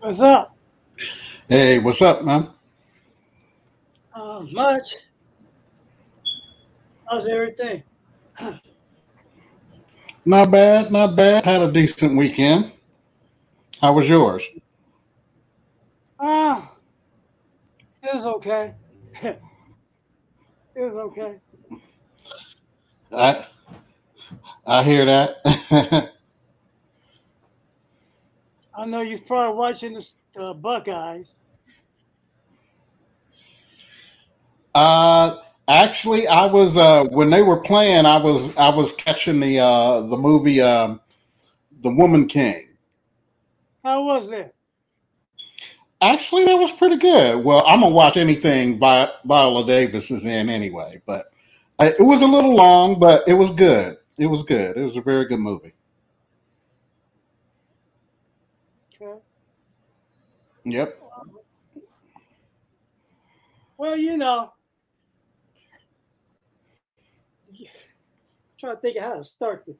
What's up? Hey, what's up, man? Uh, much. How's everything? Not bad, not bad. Had a decent weekend. How was yours? Ah, it was okay. it was okay. I I hear that. I know you're probably watching the uh, Buckeyes. uh actually I was uh when they were playing I was I was catching the uh the movie um The Woman King. How was it? Actually that was pretty good. Well, I'm gonna watch anything Vi- Viola Davis is in anyway, but uh, it was a little long, but it was good. It was good. It was a very good movie. Okay. Yep. Well, you know, trying to think of how to start this.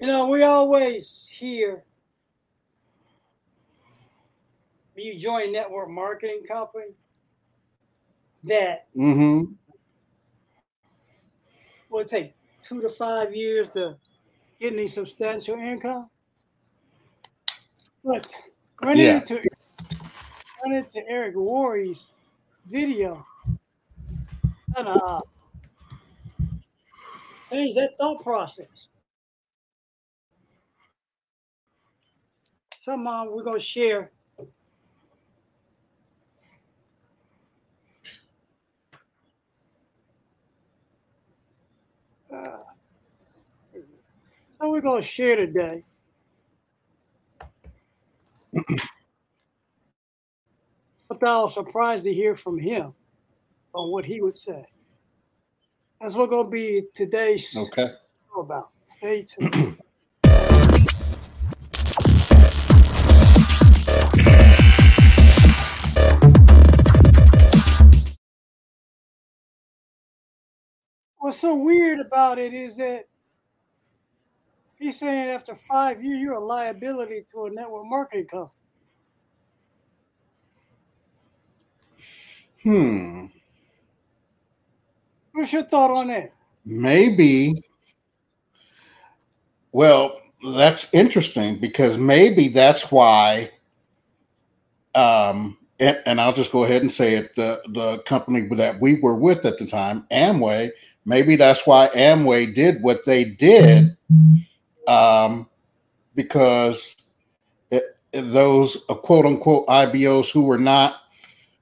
You know, we always hear when you join a network marketing company that Mm-hmm. will take two to five years to get any substantial income. But running Yeah. into running into Eric Worre's video, And uh, change that thought process. Somehow we're gonna share. Uh, so we're gonna share today. Something I was surprised to hear from him on what he would say. That's what gonna be today's Okay. show about. Stay tuned. What's so weird about it is that he's saying after five years you're a liability to a network marketing company. Hmm. What's your thought on that? Maybe. Well, that's interesting because maybe that's why. Um, and, and I'll just go ahead and say it: the the company that we were with at the time, Amway. Maybe that's why Amway did what they did, um, because it, those uh, quote unquote IBOs who were not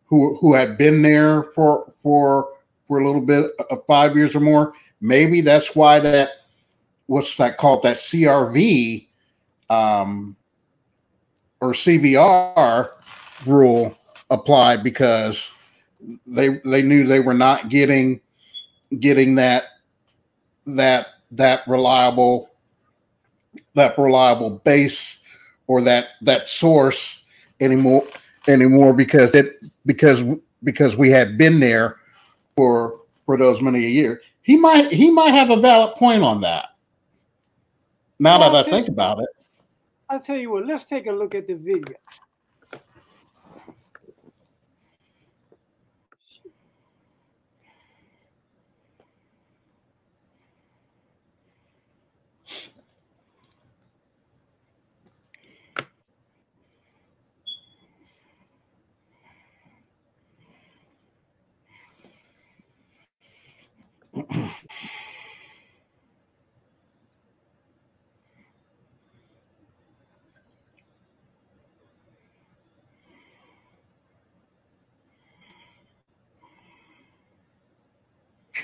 who who had been there for for for a little bit uh, five years or more maybe that's why that what's that called that crv um or cvr rule applied because they they knew they were not getting getting that that that reliable that reliable base or that that source anymore anymore because it because because we had been there for for those many a year. He might he might have a valid point on that. Now Well, that I think you- about it. I'll tell you what, let's take a look at the video.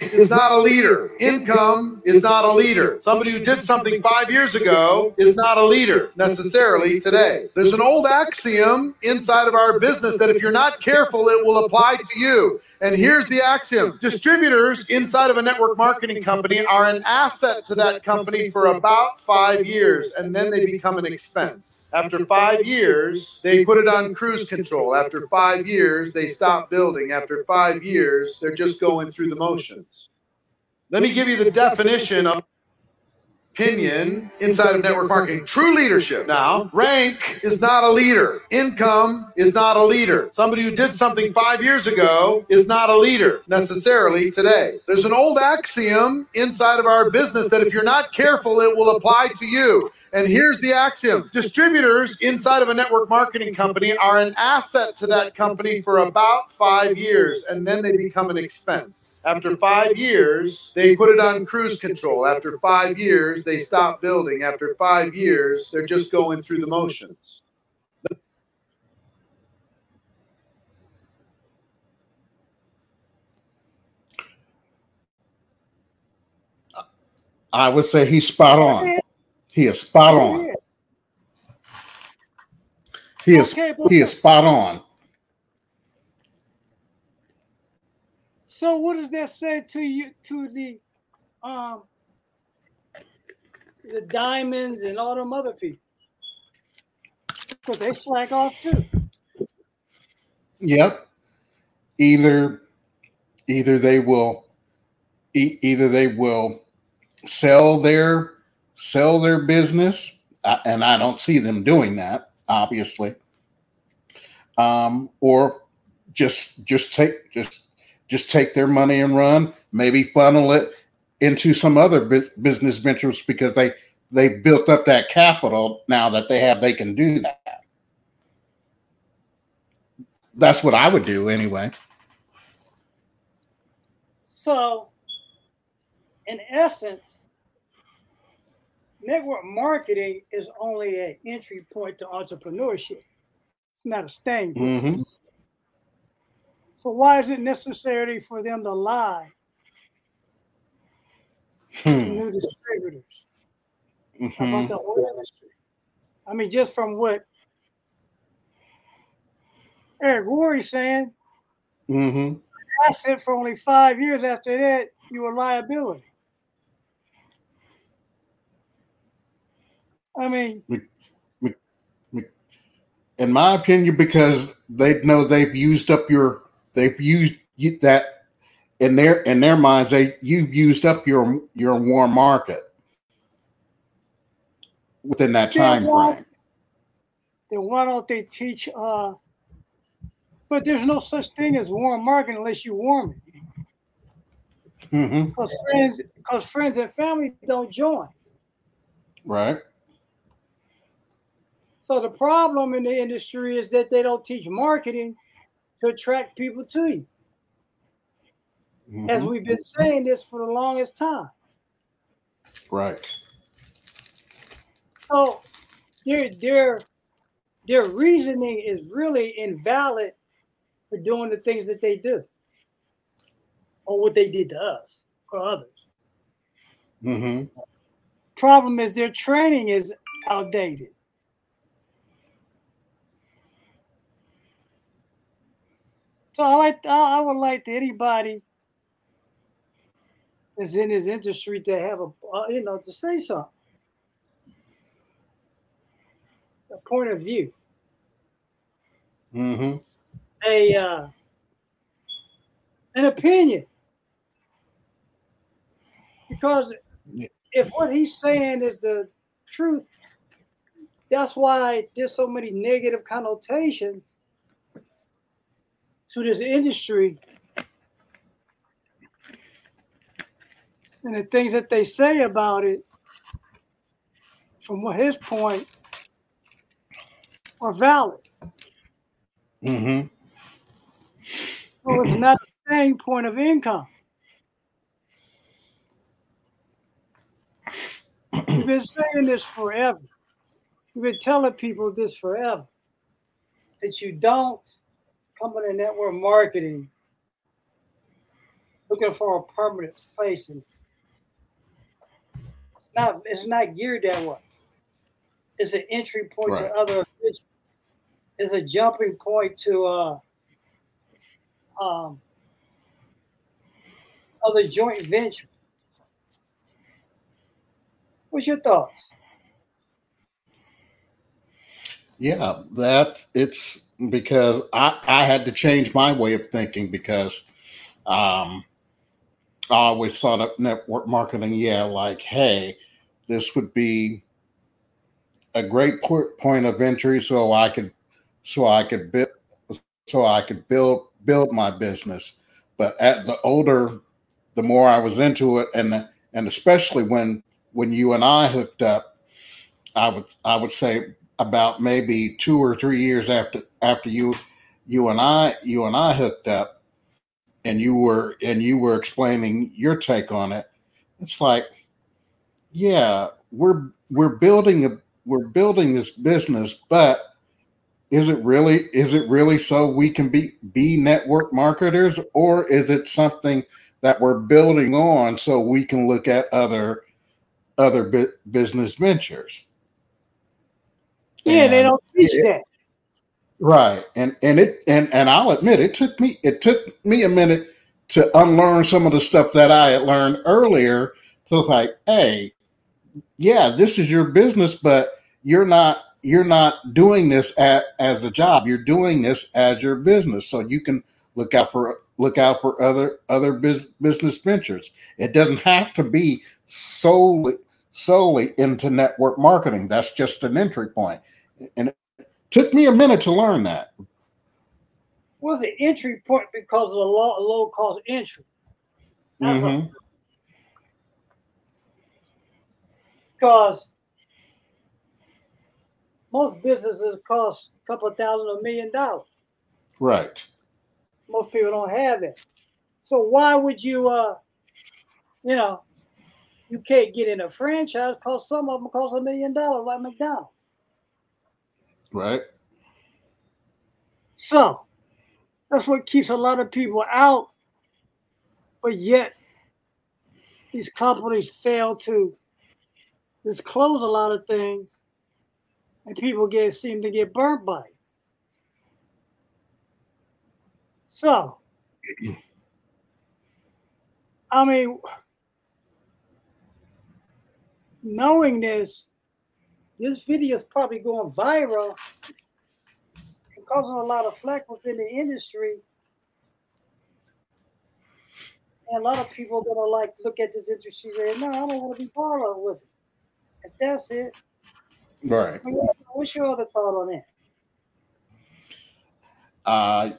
is not a leader. Income is not a leader. Somebody who did something five years ago is not a leader necessarily today. There's an old axiom inside of our business that if you're not careful, it will apply to you. And here's the axiom distributors inside of a network marketing company are an asset to that company for about five years, and then they become an expense. After five years, they put it on cruise control. After five years, they stop building. After five years, they're just going through the motions. Let me give you the definition of opinion inside of network marketing. True leadership. Now, rank is not a leader. Income is not a leader. Somebody who did something five years ago is not a leader necessarily today. There's an old axiom inside of our business that if you're not careful, it will apply to you. And here's the axiom distributors inside of a network marketing company are an asset to that company for about five years, and then they become an expense. After five years, they put it on cruise control. After five years, they stop building. After five years, they're just going through the motions. I would say he's spot on. He is spot on. He is Okay, he is spot on. So what does that say to you to the um the diamonds and all them other people? Because they slack off too. Yep. Either either they will either they will sell their sell their business uh, and I don't see them doing that obviously. Um or just just take just just take their money and run, maybe funnel it into some other bu- business ventures because they they built up that capital now that they have they can do that. That's what I would do anyway. So in essence, network marketing is only an entry point to entrepreneurship. It's not a point. Mm-hmm. So why is it necessary for them to lie to Hmm. new distributors? about Mhm. the whole industry. I mean, just from what Eric Worre's saying, Mhm. asset for only five years. After that, you were liability. I mean, In my opinion, because they know they've used up your, they've used that in their in their minds. They you've used up your your warm market within that time well, frame. then why don't they teach? Uh, but there's no such thing as warm market unless you warm it. Because friends, because friends and family don't join. Right. So the problem in the industry is that they don't teach marketing to attract people to you. As Mhm. we've been saying this for the longest time. Right. So their their their reasoning is really invalid for doing the things that they do. Or what they did to us or others. hmm Problem is their training is outdated. So I like I would like to anybody that's in this industry to have a uh, you know to say something, a point of view, Mm-hmm. a uh, an opinion, because if what he's saying is the truth, that's why there's so many negative connotations to this industry and the things that they say about it from what his point are valid. Mm-hmm. so it's not the same point of income. We've been saying this forever. We've been telling people this forever that you don't come into network marketing looking for a permanent place, and it's not it's not geared that way. It's an entry point Right. to other. It's a jumping point to uh, um, other joint ventures. What's your thoughts? Yeah, that it's because I, I had to change my way of thinking because um, I always thought of network marketing, yeah, like, hey, this would be a great point of entry so I could so I could build so I could build build my business. But at the older, the more I was into it, and and especially when when you and I hooked up, I would I would say about maybe two or three years after after you you and I you and I hooked up and you were and you were explaining your take on it it's like yeah we're we're building a we're building this business but is it really is it really so we can be be network marketers or is it something that we're building on so we can look at other other bu- business ventures Yeah, they don't teach it- that. Right. And and it and and I'll admit it took me it took me a minute to unlearn some of the stuff that I had learned earlier to like, hey, yeah, this is your business, but you're not you're not doing this at, as a job. You're doing this as your business. So you can look out for look out for other other bus, business ventures. It doesn't have to be solely solely into network marketing. That's just an entry point. And it took me a minute to learn that. was an entry point because of the low, low cost entry. That's a- Mhm. because most businesses cost a couple of thousand or a million dollars. Right. Most people don't have it. So why would you uh you know you can't get in a franchise because some of them cost a million dollars like McDonald's. Right. So that's what keeps a lot of people out. But yet these companies fail to disclose a lot of things and people get seem to get burnt by it. So I mean knowing this, this video is probably going viral and causing a lot of flack within the industry. And a lot of people gonna like look at this industry and say, no, I don't want to be part of with it. If that's it, Right. what's- what's your other thought on that? Uh,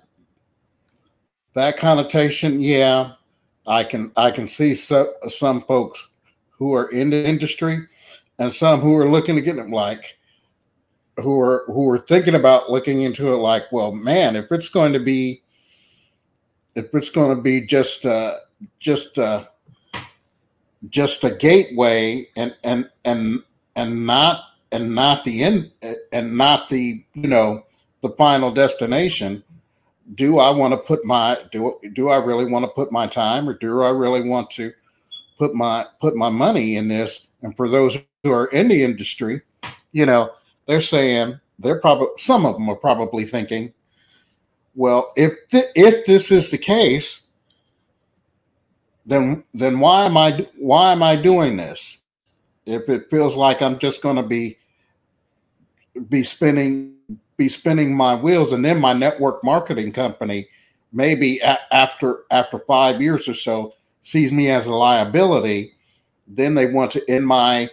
that connotation, yeah, I can I can see so, some folks who are in the industry and some who are looking to get it like who are who are thinking about looking into it like, well, man, if it's going to be if it's going to be just uh just uh just a gateway and and and and not and not the end and not the you know the final destination do i want to put my do do i really want to put my time or do i really want to put my put my money in this? And for those who are in the industry you know they're saying they're probably some of them are probably thinking well if th- if this is the case then then why am i why am i doing this? If it feels like i'm just going to be be spinning be spinning my wheels and then my network marketing company maybe a- after after 5 years or so sees me as a liability then they want to in my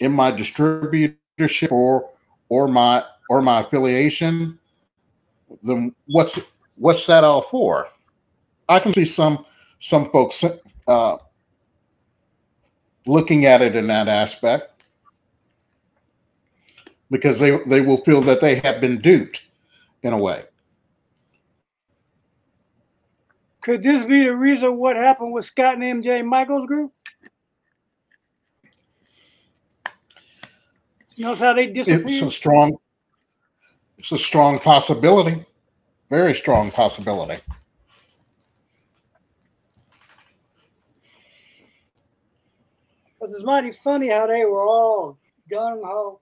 in my distributorship or or my or my affiliation then what's what's that all for i can see some some folks uh looking at it in that aspect because they they will feel that they have been duped in a way. Could this be the reason what happened with Scott and MJ Michaels group? You how they disappeared? It's a strong, it's a strong possibility. Very strong possibility. Because it's mighty funny how they were all gung ho.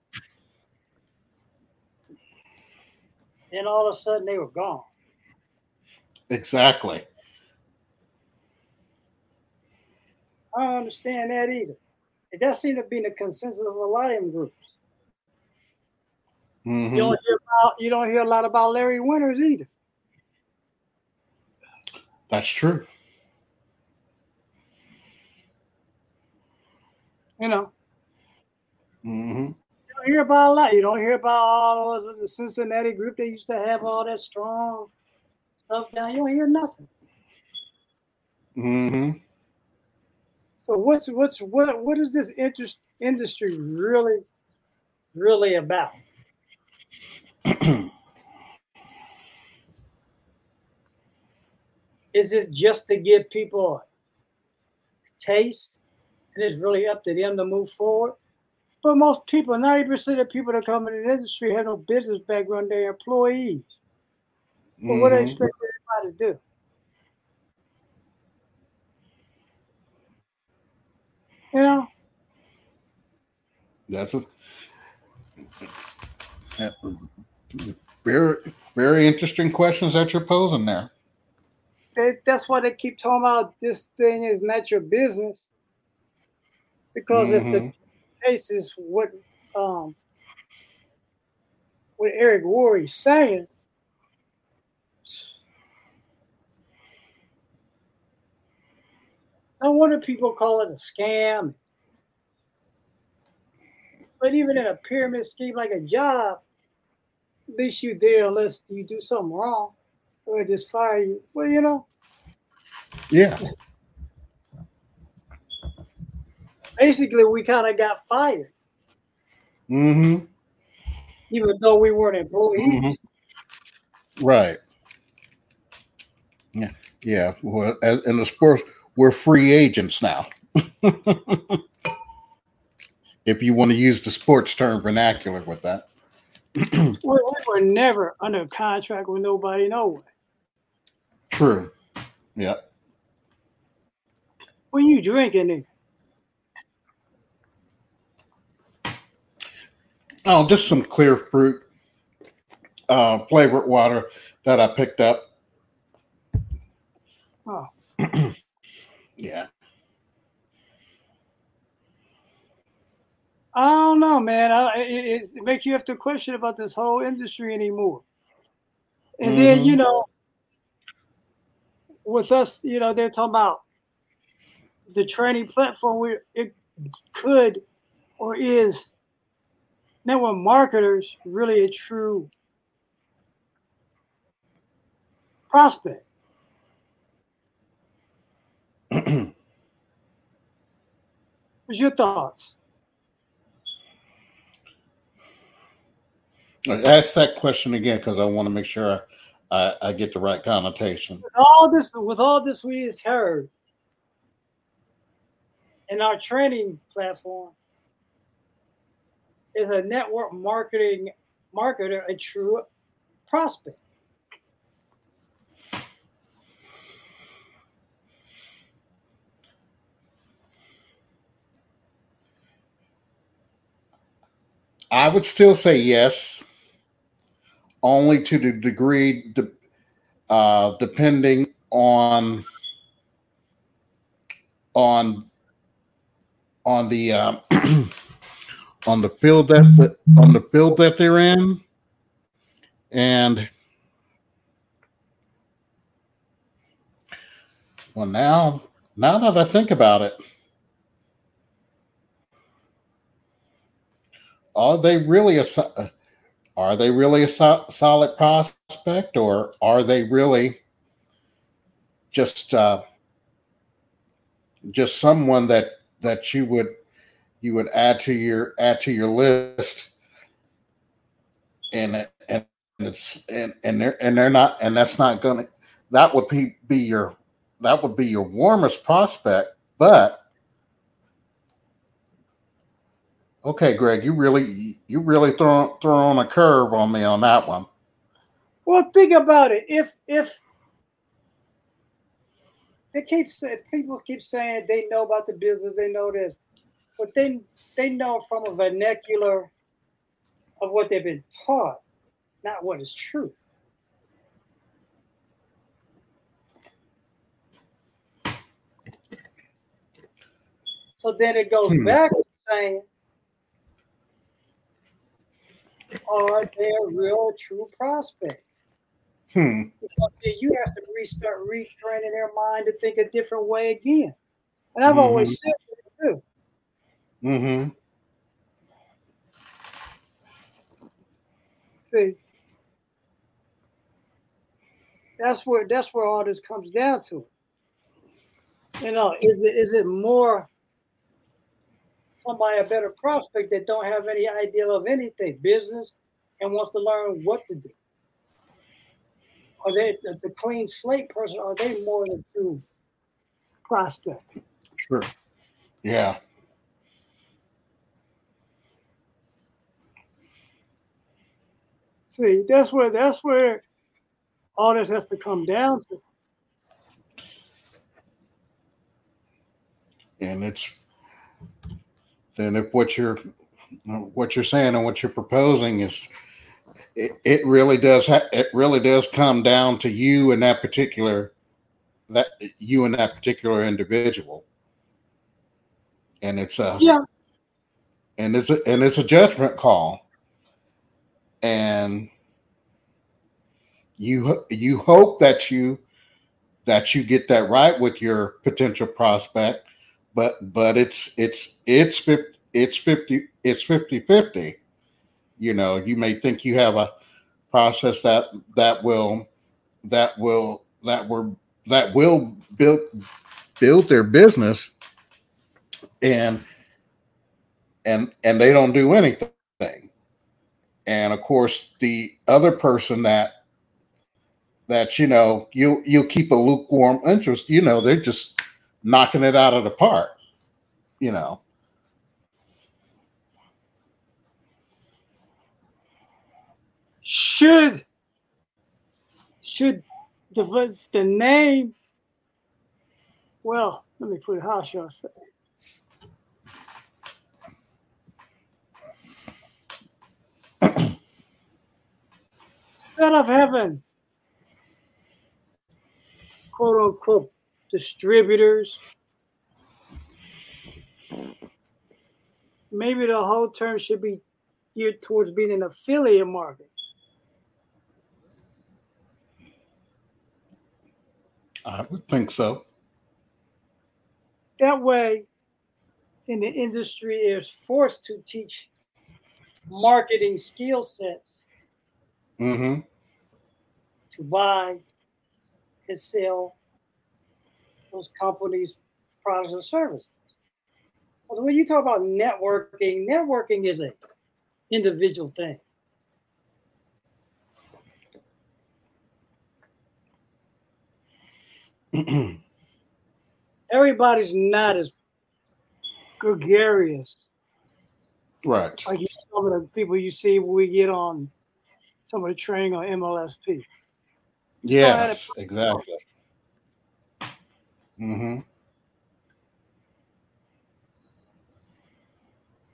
Then all of a sudden they were gone. Exactly. I don't understand that either. It does seem to be the consensus of a lot of them groups. Mhm. You don't hear about you don't hear a lot about Larry Winters either. That's true. You know, hmm you don't hear about a lot. You don't hear about all of the Cincinnati group. They used to have all that strong stuff down. You don't hear nothing. hmm So what's what's what what is this interest industry really really about? Is this just to give people a taste? And it's really up to them to move forward. But most people, 90% of people that come in the industry have no business background, they're employees. So what do they Mhm. expect everybody to do? You know? That's a yeah. very very interesting questions that you're posing there. they, that's why they keep talking about this thing is not your business. Because if the Mhm. case is what um what Eric Worre's saying, no wonder people call it a scam. But even in a pyramid scheme like a job, at least you there unless you do something wrong or they just fire you. Well, you know, Yeah. basically we kind of got fired, Mm-hmm. even though we weren't employees. hmm Right. Yeah. Yeah. Well, as, in the sports, we're free agents now. if you want to use the sports term vernacular with that. Well, we were never under contract with nobody, no way. True. Yeah. When are you drinking it, Oh, just some clear fruit uh, flavored water that I picked up. oh, Yeah. I don't know, man. I, it, it makes you have to question about this whole industry anymore. And then Mhm. you know, with us, you know, they're talking about the training platform where it could or is network marketers really a true prospect. What's your thoughts? Ask that question again because I want to make sure I, I get the right connotation. With all this, with all this we has heard in our training platform, is a network marketing marketer a true prospect? I would still say yes, only to the degree, de- uh, depending on on on the um, on the field that on the field that they're in, and well, now now that I think about it. are they really a so- are they really a so- solid prospect or are they really just uh, just someone that that you would you would add to your add to your list? And and it's and and they're and they're not and that's not gonna that would be be your that would be your warmest prospect but Okay, Greg, you really you really throw throwing a curve on me on that one. Well, think about it. If if they keep saying people keep saying they know about the business, they know this. but they they know from a vernacular of what they've been taught, not what is true. So then it goes Hmm. back to saying, are they a real true prospect? Hmm. You have to restart retraining their mind to think a different way again. And I've Mhm. always said that too. Mm-hmm. See, that's where that's where all this comes down to. You know, is it is it more somebody a better prospect that don't have any idea of anything business and wants to learn what to do? Are they the, the clean slate person? Are they more than two prospect? Sure. Yeah. See, that's where that's where all this has to come down to. and it's then if what you're what you're saying and what you're proposing is it, it really does ha- it really does come down to you and that particular that you and that particular individual and it's a Yeah. and it's a and it's a judgment call and you you hope that you that you get that right with your potential prospect but but it's it's it's 50 it's 50 it's 50 50 you know you may think you have a process that that will that will that will that will build build their business and and and they don't do anything. And of course the other person that that you know you you'll keep a lukewarm interest you know they're just knocking it out of the park you know. Should should the the name well let me put it how shall i say? Instead of having quote unquote distributors. Maybe the whole term should be geared towards being an affiliate market. I would think so. That way in the industry is forced to teach marketing skill sets mm-hmm. to buy and sell those companies products and services. But when you talk about networking networking is a individual thing. Everybody's not as gregarious. Right. Like some of the people you see when we get on some of the training on MLSP. yes exactly mm-hmm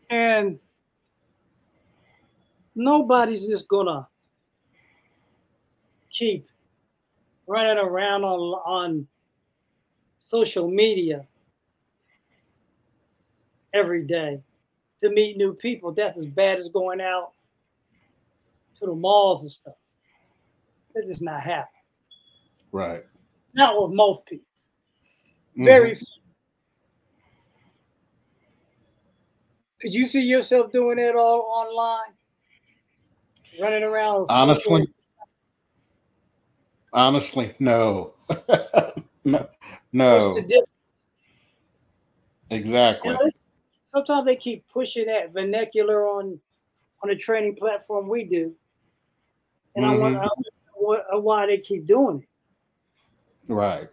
And nobody's just gonna keep running around on on social media every day to meet new people. That's as bad as going out to the malls and stuff. That does not happen. right Not with most people. Mhm. Very few. Could you see yourself doing it all online? Running around. honestly honestly no no no What's the difference? exactly sometimes they keep pushing that vernacular on on the training platform we do, and I wonder I wonder why they keep doing it. right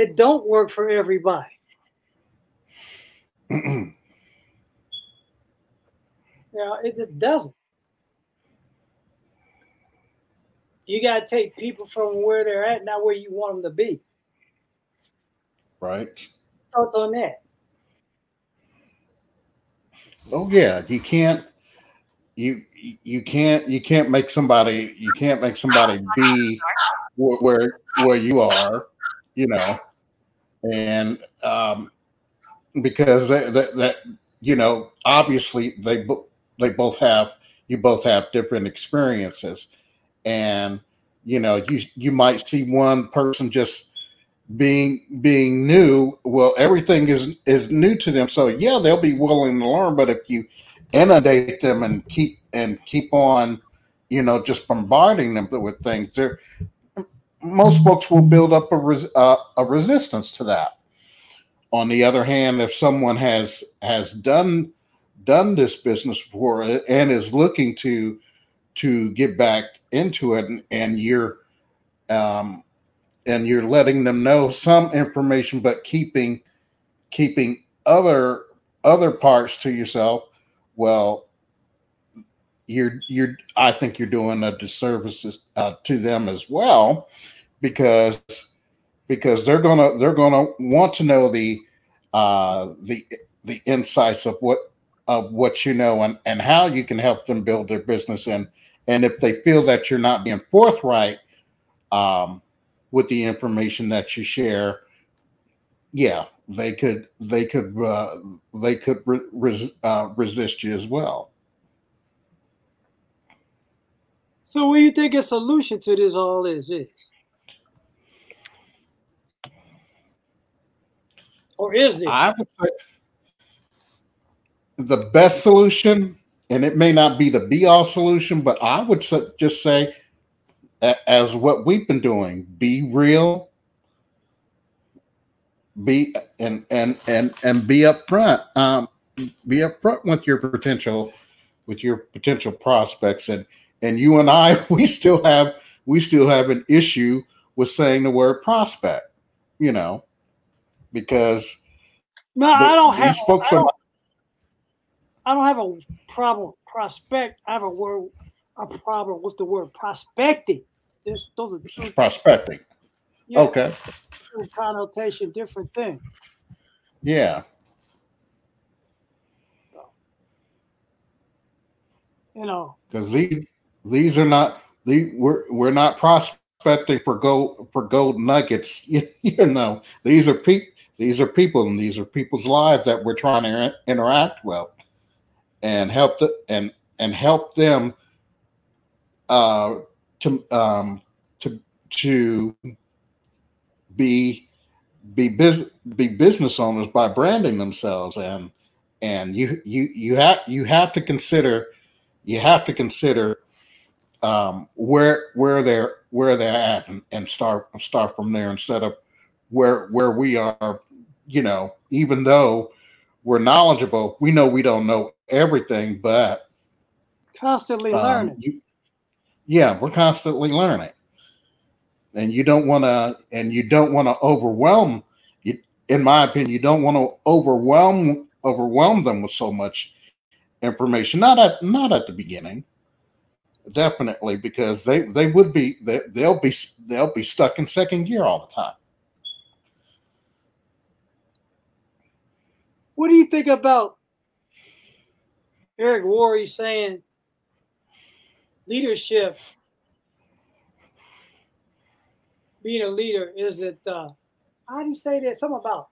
It don't work for everybody. You know, it just doesn't. You got to take people from where they're at, not where you want them to be. right Thoughts on that? Oh yeah, you can't you you can't you can't make somebody you can't make somebody be where where you are, you know, and um, because that you know obviously they they both have you both have different experiences, and you know you you might see one person just being being new. Well everything is is new to them. So yeah they'll be willing to learn. But if you inundate them and keep and keep on you know just bombarding them with things they're most folks will build up a, res, uh, a resistance to that. On the other hand if someone has has done done this business before and is looking to to get back into it and, and you're um and you're letting them know some information but keeping keeping other other parts to yourself well you're you're i think you're doing a disservice uh, to them as well because because they're gonna they're gonna want to know the uh the the insights of what of what you know and and how you can help them build their business and and if they feel that you're not being forthright um with the information that you share, yeah, they could they could uh, they could re- res- uh, resist you as well. So, what do you think a solution to this all is? Is or is it? I would say the best solution, and it may not be the be all solution, but I would just say as what we've been doing be real be and and and and be upfront um be upfront with your potential with your potential prospects and and you and i we still have we still have an issue with saying the word prospect you know because no the, i don't have I don't, I don't have a problem prospect i have a word a problem with the word prospecting this, those are two, prospecting. Yeah, okay. connotation, different thing. Yeah. So, you know, because these these are not the we're we're not prospecting for gold for gold nuggets. You, you know, these are people. These are people, and these are people's lives that we're trying to interact with, and help the, and and help them uh, to um, to to be be business be business owners by branding themselves and and you you you have you have to consider you have to consider um, where where they're where they're at and, and start start from there instead of where where we are you know even though we're knowledgeable we know we don't know everything but constantly um, learning you, yeah, we're constantly learning. And you don't want to, and you don't want to overwhelm. You, in my opinion, you don't want to overwhelm overwhelm them with so much information. Not at not at the beginning, definitely, because they they would be they, they'll be they'll be stuck in second gear all the time. What do you think about Eric Worre saying leadership, being a leader, is it, uh, how do you say that? Something about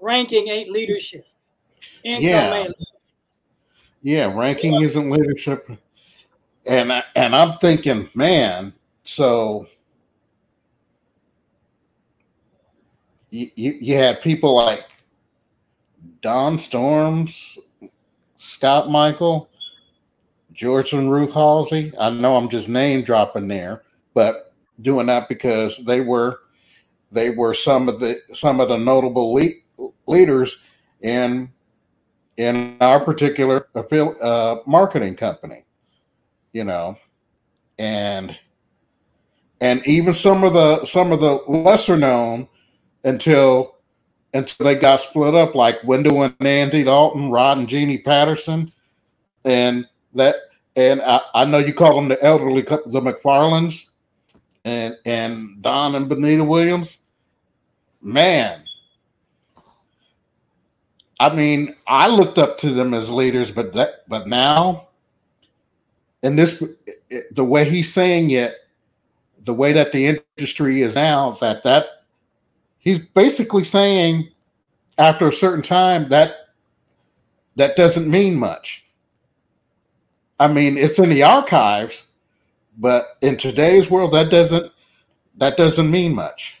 ranking ain't leadership. Income yeah. Ain't leadership. Yeah, ranking yeah. isn't leadership. And I, and I'm thinking, man, so you, you, you had people like Don Storms, Scott Michael, George and Ruth Halsey. I know I'm just name dropping there, but doing that because they were they were some of the some of the notable le- leaders in in our particular uh, marketing company, you know, and and even some of the some of the lesser known until until they got split up, like Wendell and Andy Dalton, Rod and Jeannie Patterson, and that and I, I, know you call them the elderly, the McFarlands, and and Don and Benita Williams. Man, I mean, I looked up to them as leaders, but that, but now, and this, the way he's saying it, the way that the industry is now, that that he's basically saying after a certain time that that doesn't mean much. I mean, it's in the archives, but in today's world, that doesn't that doesn't mean much.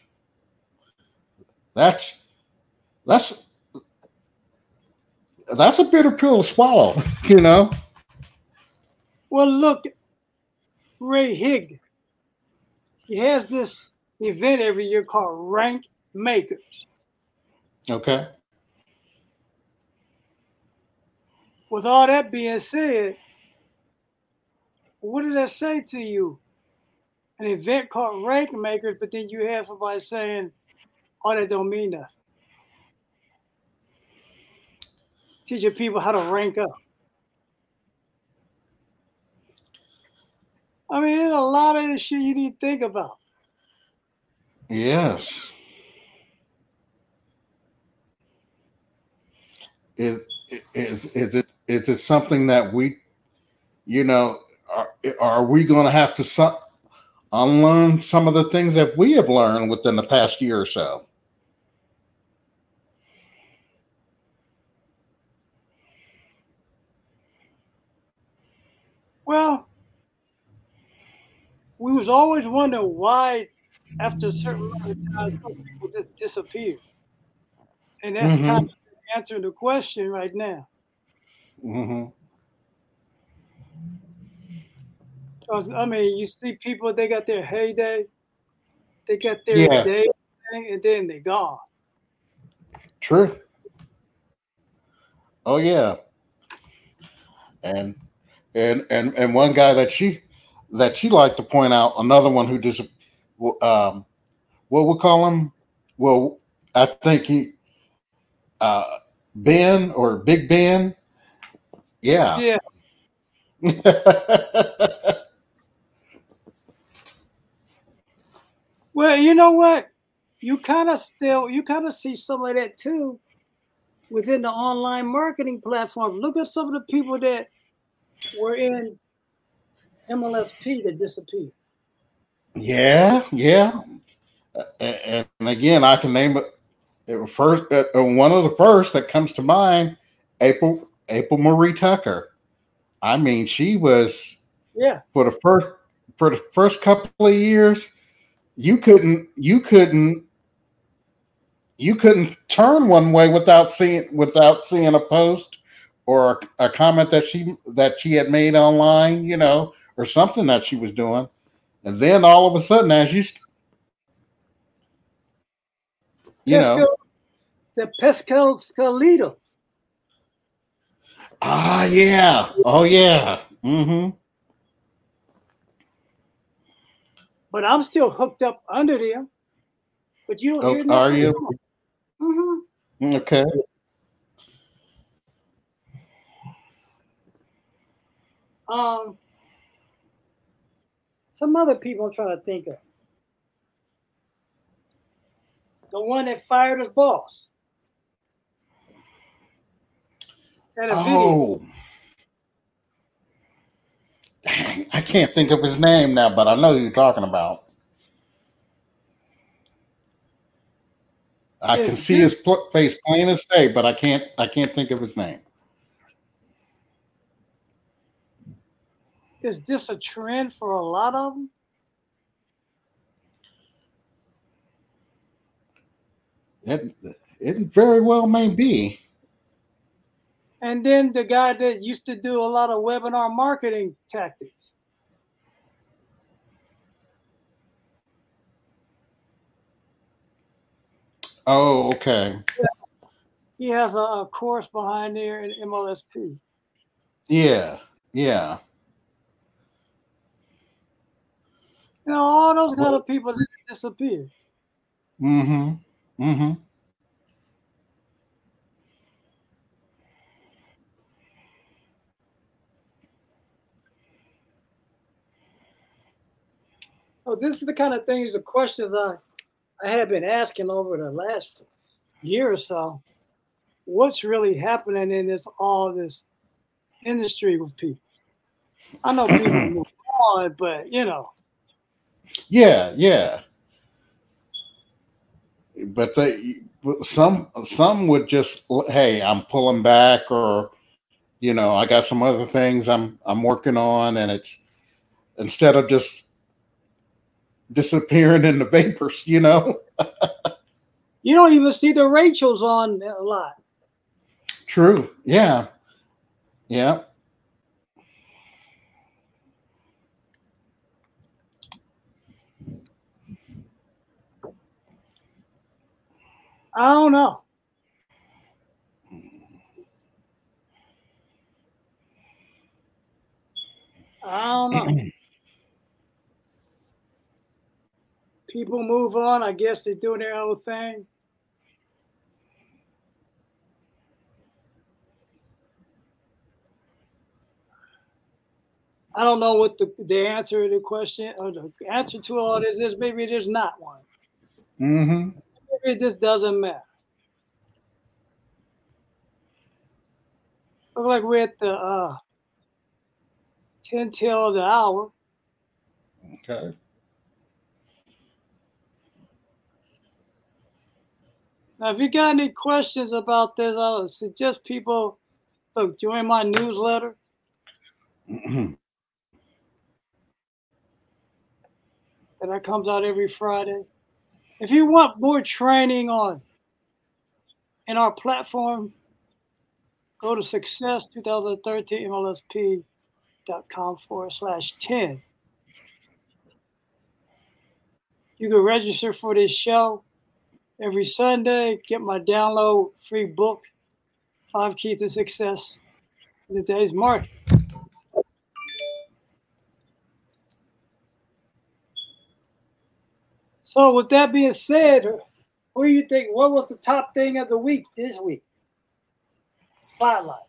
That's that's that's a bitter pill to swallow, you know. Well, look, Ray Hig, he has this event every year called Rank Makers. Okay. With all that being said, what did that say to you? An event called Rank Makers, but then you have somebody saying, "Oh, that don't mean nothing." Teaching people how to rank up. I mean, there's a lot of this shit you need to think about. Yes. Is is is it is it something that we, you know, are, are we going to have to some, unlearn some of the things that we have learned within the past year or so? Well, we was always wondering why, after a certain amount of time, some people just disappear, and that's Mhm. kind of answering the question right now. hmm 'Cause, I mean, you see people they got their heyday, they got their Yeah. day, and then they gone. True. Oh yeah. And and and and one guy that she that she liked to point out, another one who just um what we'll call him? Well, I think he uh Ben or Big Ben. Yeah. Yeah, well, you know what? You kind of still you kind of see some of that too within the online marketing platform. Look at some of the people that were in MLSP that disappeared. yeah, yeah. And, and again, I can name it. it was first, uh, uh, one of the first that comes to mind, April April Marie Tucker. I mean, she was Yeah, for the first for the first couple of years. You couldn't you couldn't you couldn't turn one way without seeing without seeing a post or a, a comment that she that she had made online, you know, or something that she was doing, and then all of a sudden, as you you know, Pesco, the Pesco Scalito. ah, yeah, oh yeah, mm-hmm. But I'm still hooked up under them. But you don't Oh, hear are nothing. you? hmm Okay. Um, some other people I'm trying to think of. The one that fired his boss. A video. Oh. Dang, I can't think of his name now, but I know who you're talking about. I can see his pl- face plain as day, but I can't. I can't think of his name. Is this a trend for a lot of them? It, it very well may be. And then the guy that used to do a lot of webinar marketing tactics. Oh, okay. He has a, a course behind there in MLSP. Yeah, yeah. You know, all those kind of people that disappear. Mm-hmm. Mm-hmm. So this is the kind of things, the questions I, I have been asking over the last year or so. what's really happening in this all this industry with people. I know people move on, but you know. Yeah, yeah. But they some some would just hey, I'm pulling back or you know, I got some other things I'm I'm working on and it's instead of just disappearing in the vapors, you know. you don't even see the Rachels on a lot. True. Yeah. Yeah. I don't know. I don't know. People move on. I guess they're doing their own thing. I don't know what the, the answer to the question or the answer to all this is. Maybe there's not one. Mm-hmm. It just doesn't matter. Look like we're at the uh, 10 till the hour. Okay. Now, if you got any questions about this, I would suggest people look join my newsletter. that comes out every Friday. If you want more training on in our platform, go to success 2013 MLSP.com forward slash 10. You can register for this show every Sunday, get my download free book, Five Keys to Success in today's market. So, with that being said, who do you think? What was the top thing of the week this week? Spotlight.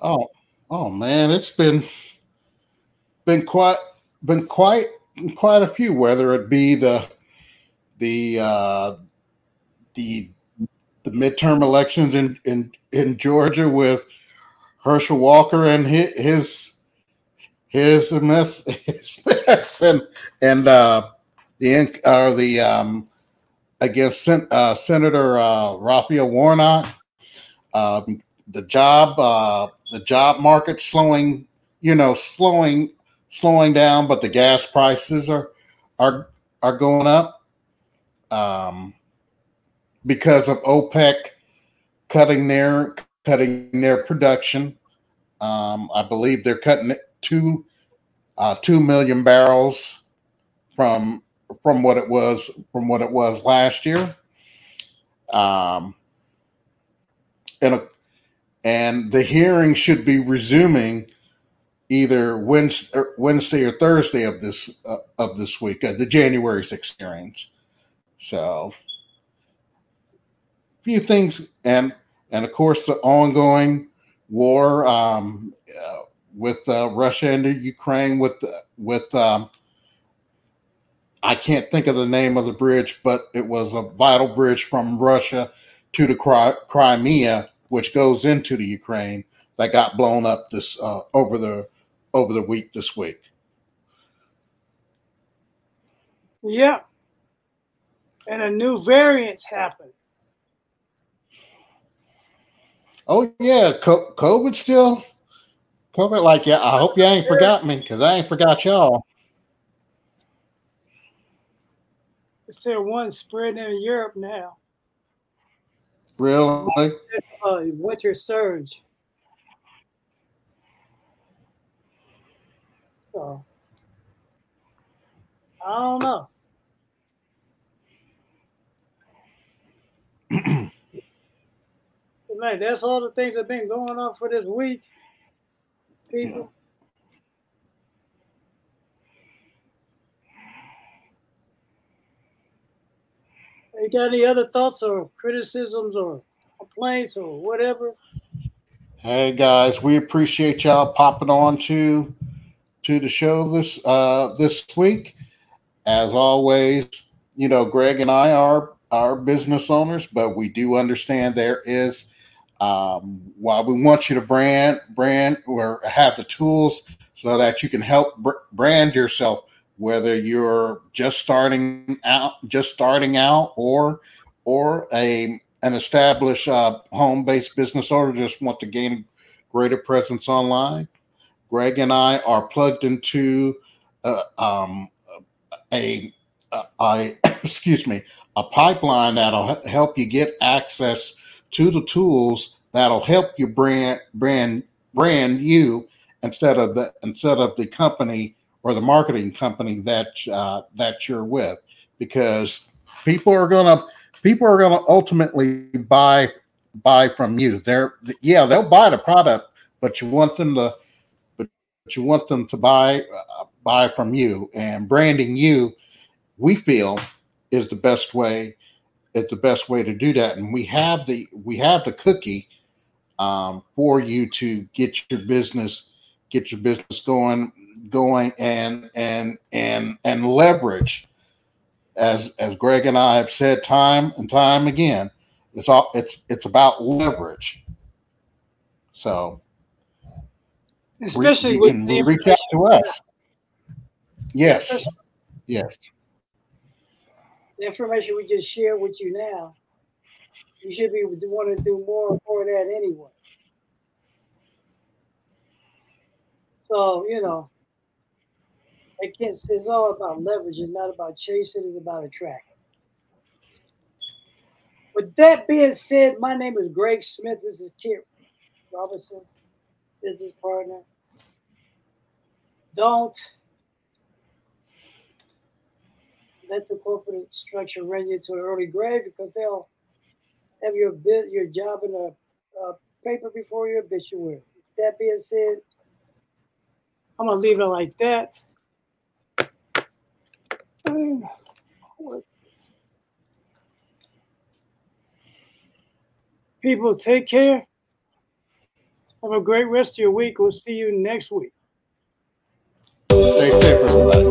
Oh, oh man, it's been been quite been quite quite a few. Whether it be the the uh, the the midterm elections in in in Georgia with Herschel Walker and his his his mess, his mess and and uh, the uh, the um, I guess Sen- uh, Senator uh, Raphael Warnock, um, the job uh, the job market slowing, you know, slowing slowing down, but the gas prices are are are going up um, because of OPEC cutting their cutting their production. Um, I believe they're cutting two uh, two million barrels from from what it was from what it was last year. Um, and a, and the hearing should be resuming either Wednesday, or Wednesday or Thursday of this uh, of this week, uh, the January 6th hearings. So, a few things, and and of course the ongoing war um, uh, with uh, Russia and the Ukraine, with with um, I can't think of the name of the bridge, but it was a vital bridge from Russia to the Crimea, which goes into the Ukraine, that got blown up this uh, over the over the week this week. Yeah, and a new variants happened. Oh yeah, COVID still. COVID, like yeah. I hope you ain't forgot me because I ain't forgot y'all. There one spreading in Europe now. Really? Uh, winter surge. So I don't know. so, man, that's all the things that have been going on for this week. People. You got any other thoughts or criticisms or complaints or whatever? Hey guys, we appreciate y'all popping on to to the show this uh this week. As always, you know, Greg and I are are business owners, but we do understand there is Um, while we want you to brand, brand, or have the tools so that you can help br- brand yourself, whether you're just starting out, just starting out, or or a an established uh, home-based business owner just want to gain greater presence online. Greg and I are plugged into uh, um, a, a, excuse me a pipeline that'll help you get access to the tools that'll help you brand brand brand you instead of the instead of the company or the marketing company that uh, that you're with because people are gonna people are gonna ultimately buy buy from you. They're yeah they'll buy the product but you want them to but you want them to buy uh, buy from you. And branding you we feel is the best way is the best way to do that. And we have the we have the cookie um, for you to get your business get your business going going and and and and leverage as as greg and i have said time and time again it's all it's it's about leverage. So especially you with the reach out to us. Yes. Especially- yes. the information we just shared with you now, you should be want to do more and more of that anyway. So, you know, Can't it's all about leverage. It's not about chasing, it's about attracting. With that being said, my name is Greg Smith. This is Kit Robinson, business partner. Don't let the corporate structure run you to an early grave because they'll have your bit your job in a, a paper before your obituary. That being said, I'm gonna leave it like that. People, take care. Have a great rest of your week. We'll see you next week. Stay safe, everybody.